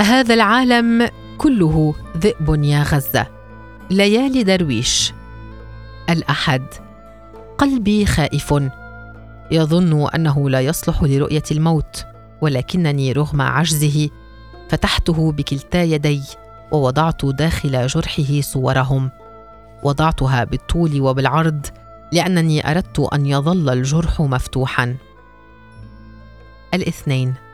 هذا العالم كله ذئب يا غزة. ليالي درويش. الأحد. قلبي خائف. يظن أنه لا يصلح لرؤية الموت ولكنني رغم عجزه فتحته بكلتا يدي ووضعت داخل جرحه صورهم. وضعتها بالطول وبالعرض لأنني أردت أن يظل الجرح مفتوحا. الاثنين.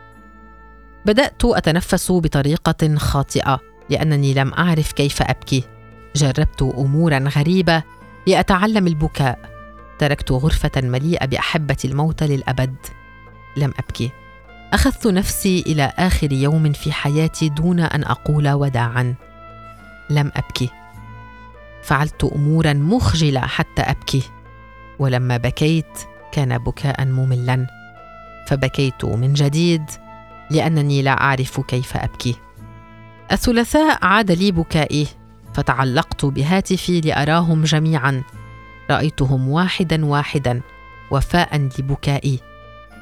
بدأت أتنفس بطريقة خاطئة لأنني لم أعرف كيف أبكي. جربت امورا غريبة لأتعلم البكاء. تركت غرفة مليئة بأحبة الموت للأبد. لم أبكي. أخذت نفسي إلى آخر يوم في حياتي دون أن أقول وداعا. لم أبكي. فعلت امورا مخجلة حتى أبكي. ولما بكيت كان بكاء مملا. فبكيت من جديد لأنني لا أعرف كيف أبكي. الثلاثاء عاد لي بكائي فتعلقت بهاتفي لأراهم جميعا. رأيتهم واحدا واحدا وفاء لبكائي.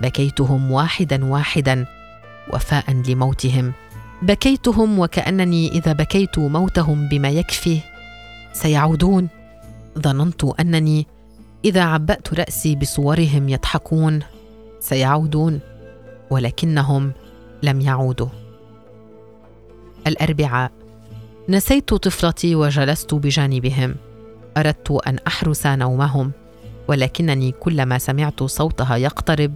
بكيتهم واحدا واحدا وفاء لموتهم. بكيتهم وكأنني إذا بكيت موتهم بما يكفي. سيعودون. ظننت أنني إذا عبأت رأسي بصورهم يضحكون. سيعودون. ولكنهم لم يعودوا. الأربعاء. نسيت طفلتي وجلست بجانبهم. أردت أن أحرس نومهم ولكنني كلما سمعت صوتها يقترب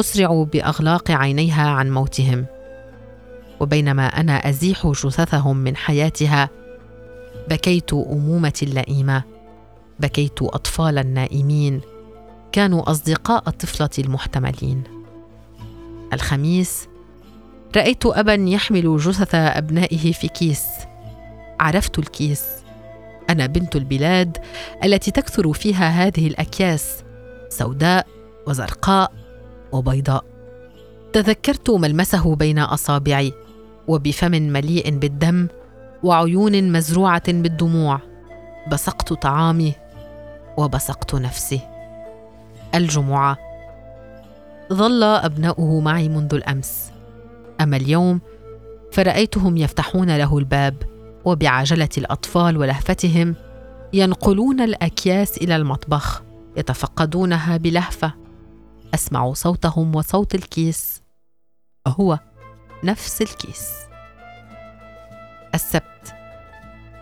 أسرع بأغلاق عينيها عن موتهم. وبينما أنا أزيح جثثهم من حياتها بكيت امومتي اللئيمة بكيت أطفال النائمين كانوا أصدقاء الطفلة المحتملين. الخميس. رأيت أبا يحمل جثث أبنائه في كيس. عرفت الكيس. أنا بنت البلاد التي تكثر فيها هذه الأكياس سوداء وزرقاء وبيضاء. تذكرت ملمسه بين أصابعي وبفم مليء بالدم وعيون مزروعة بالدموع. بصقت طعامي وبصقت نفسي. الجمعة. ظل أبناؤه معي منذ الأمس. أما اليوم فرأيتهم يفتحون له الباب وبعجلة الأطفال ولهفتهم ينقلون الأكياس إلى المطبخ يتفقدونها بلهفة. اسمع صوتهم وصوت الكيس هو نفس الكيس. السبت.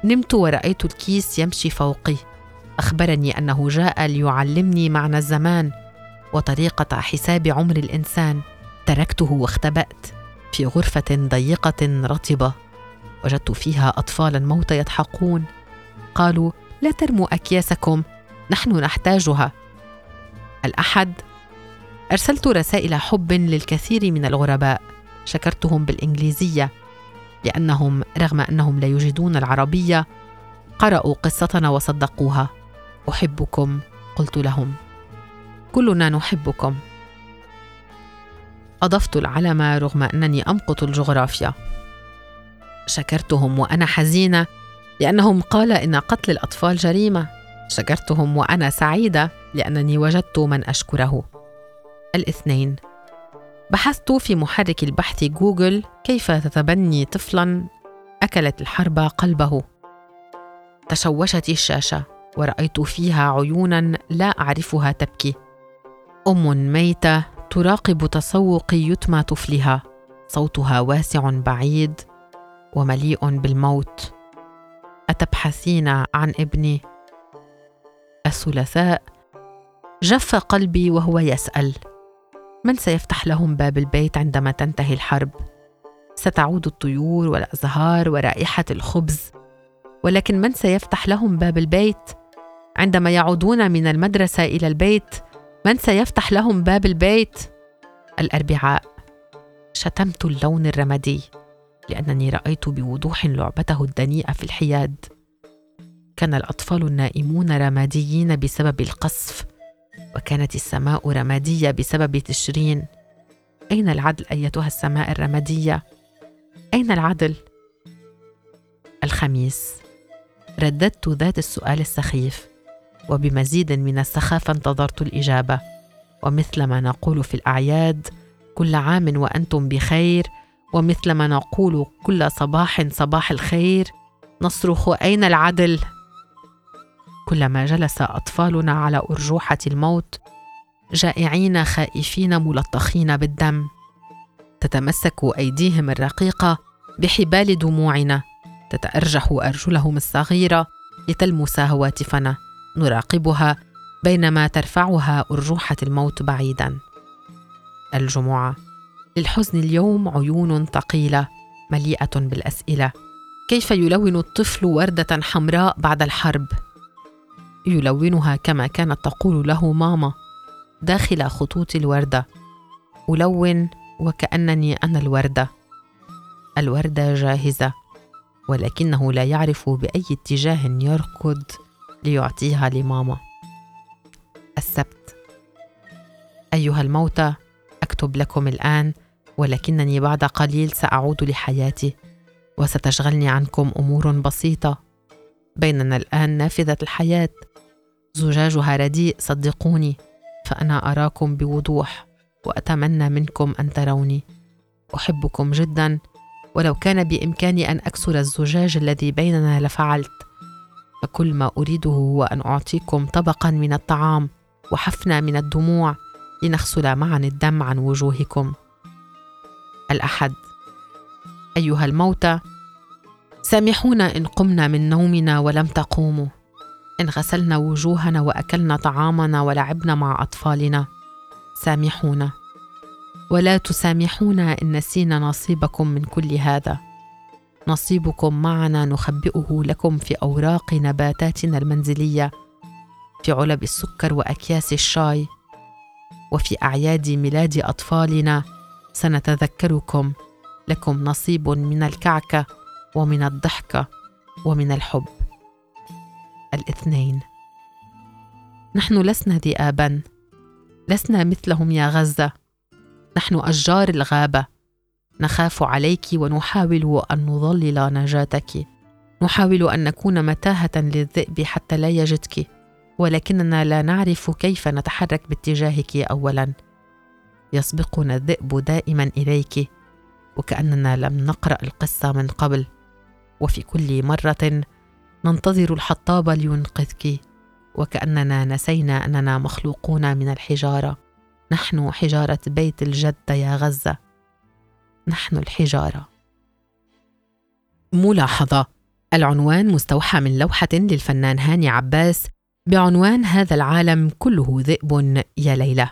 نمت ورأيت الكيس يمشي فوقي. أخبرني أنه جاء ليعلمني معنى الزمان وطريقة حساب عمر الإنسان. تركته واختبأت. في غرفة ضيقة رطبة وجدت فيها أطفالا موتى يضحكون. قالوا لا ترموا أكياسكم نحن نحتاجها. الأحد أرسلت رسائل حب للكثير من الغرباء شكرتهم بالإنجليزية لأنهم رغم أنهم لا يجدون العربية قرأوا قصتنا وصدقوها. أحبكم. قلت لهم كلنا نحبكم. أضفت العلم رغم أنني أمقت الجغرافيا. شكرتهم وأنا حزينة لأنهم قال إن قتل الأطفال جريمة. شكرتهم وأنا سعيدة لأنني وجدت من أشكره. الاثنين. بحثت في محرك البحث جوجل كيف تتبني طفلا أكلت الحرب قلبه. تشوشت الشاشة ورأيت فيها عيونا لا أعرفها تبكي. أم ميتة تراقب تسوق يتمى طفلها. صوتها واسع بعيد ومليء بالموت. أتبحثين عن ابني؟ الثلاثاء. جف قلبي وهو يسأل. من سيفتح لهم باب البيت عندما تنتهي الحرب؟ ستعود الطيور والأزهار ورائحة الخبز. ولكن من سيفتح لهم باب البيت؟ عندما يعودون من المدرسة إلى البيت من سيفتح لهم باب البيت؟ الأربعاء. شتمت اللون الرمادي لأنني رأيت بوضوح لعبته الدنيئة في الحياد. كان الأطفال النائمون رماديين بسبب القصف وكانت السماء رمادية بسبب تشرين. أين العدل أيتها السماء الرمادية؟ أين العدل؟ الخميس. رددت ذات السؤال السخيف وبمزيد من السخافة انتظرت الإجابة. ومثل ما نقول في الأعياد كل عام وأنتم بخير ومثلما نقول كل صباح صباح الخير نصرخ أين العدل؟ كلما جلس أطفالنا على أرجوحة الموت جائعين خائفين ملطخين بالدم. تتمسك أيديهم الرقيقة بحبال دموعنا. تتأرجح أرجلهم الصغيرة لتلمس هواتفنا. نراقبها بينما ترفعها أرجوحة الموت بعيدا. الجمعة. للحزن اليوم عيون ثقيلة مليئة بالأسئلة. كيف يلون الطفل وردة حمراء بعد الحرب؟ يلونها كما كانت تقول له ماما داخل خطوط الوردة. ألون وكأنني أنا الوردة. الوردة جاهزة ولكنه لا يعرف بأي اتجاه يركض ليعطيها لماما. السبت. أيها الموتى أكتب لكم الآن ولكنني بعد قليل سأعود لحياتي وستشغلني عنكم أمور بسيطة. بيننا الآن نافذة الحياة. زجاجها رديء صدقوني فأنا أراكم بوضوح وأتمنى منكم أن تروني. أحبكم جدا ولو كان بإمكاني أن أكسر الزجاج الذي بيننا لفعلت. فكل ما أريده هو أن أعطيكم طبقا من الطعام. وحفنه من الدموع لنغسل معا الدم عن وجوهكم. الأحد. أيها الموتى سامحونا إن قمنا من نومنا ولم تقوموا. إن غسلنا وجوهنا وأكلنا طعامنا ولعبنا مع أطفالنا. سامحونا. ولا تسامحونا إن نسينا نصيبكم من كل هذا. نصيبكم معنا نخبئه لكم في أوراق نباتاتنا المنزلية. في علب السكر وأكياس الشاي. وفي أعياد ميلاد أطفالنا سنتذكركم. لكم نصيب من الكعكة ومن الضحكة ومن الحب. الاثنين. نحن لسنا ذئابا. لسنا مثلهم يا غزة. نحن أشجار الغابة. نخاف عليك ونحاول أن نظلل نجاتك. نحاول أن نكون متاهة للذئب حتى لا يجدك. ولكننا لا نعرف كيف نتحرك باتجاهك اولا. يسبقنا الذئب دائما إليك وكأننا لم نقرأ القصة من قبل. وفي كل مرة ننتظر الحطاب لينقذك وكأننا نسينا أننا مخلوقون من الحجارة. نحن حجارة بيت الجده يا غزة. نحن الحجارة. ملاحظة. العنوان مستوحى من لوحة للفنان هاني عباس بعنوان هذا العالم كله ذئب يا ليلى.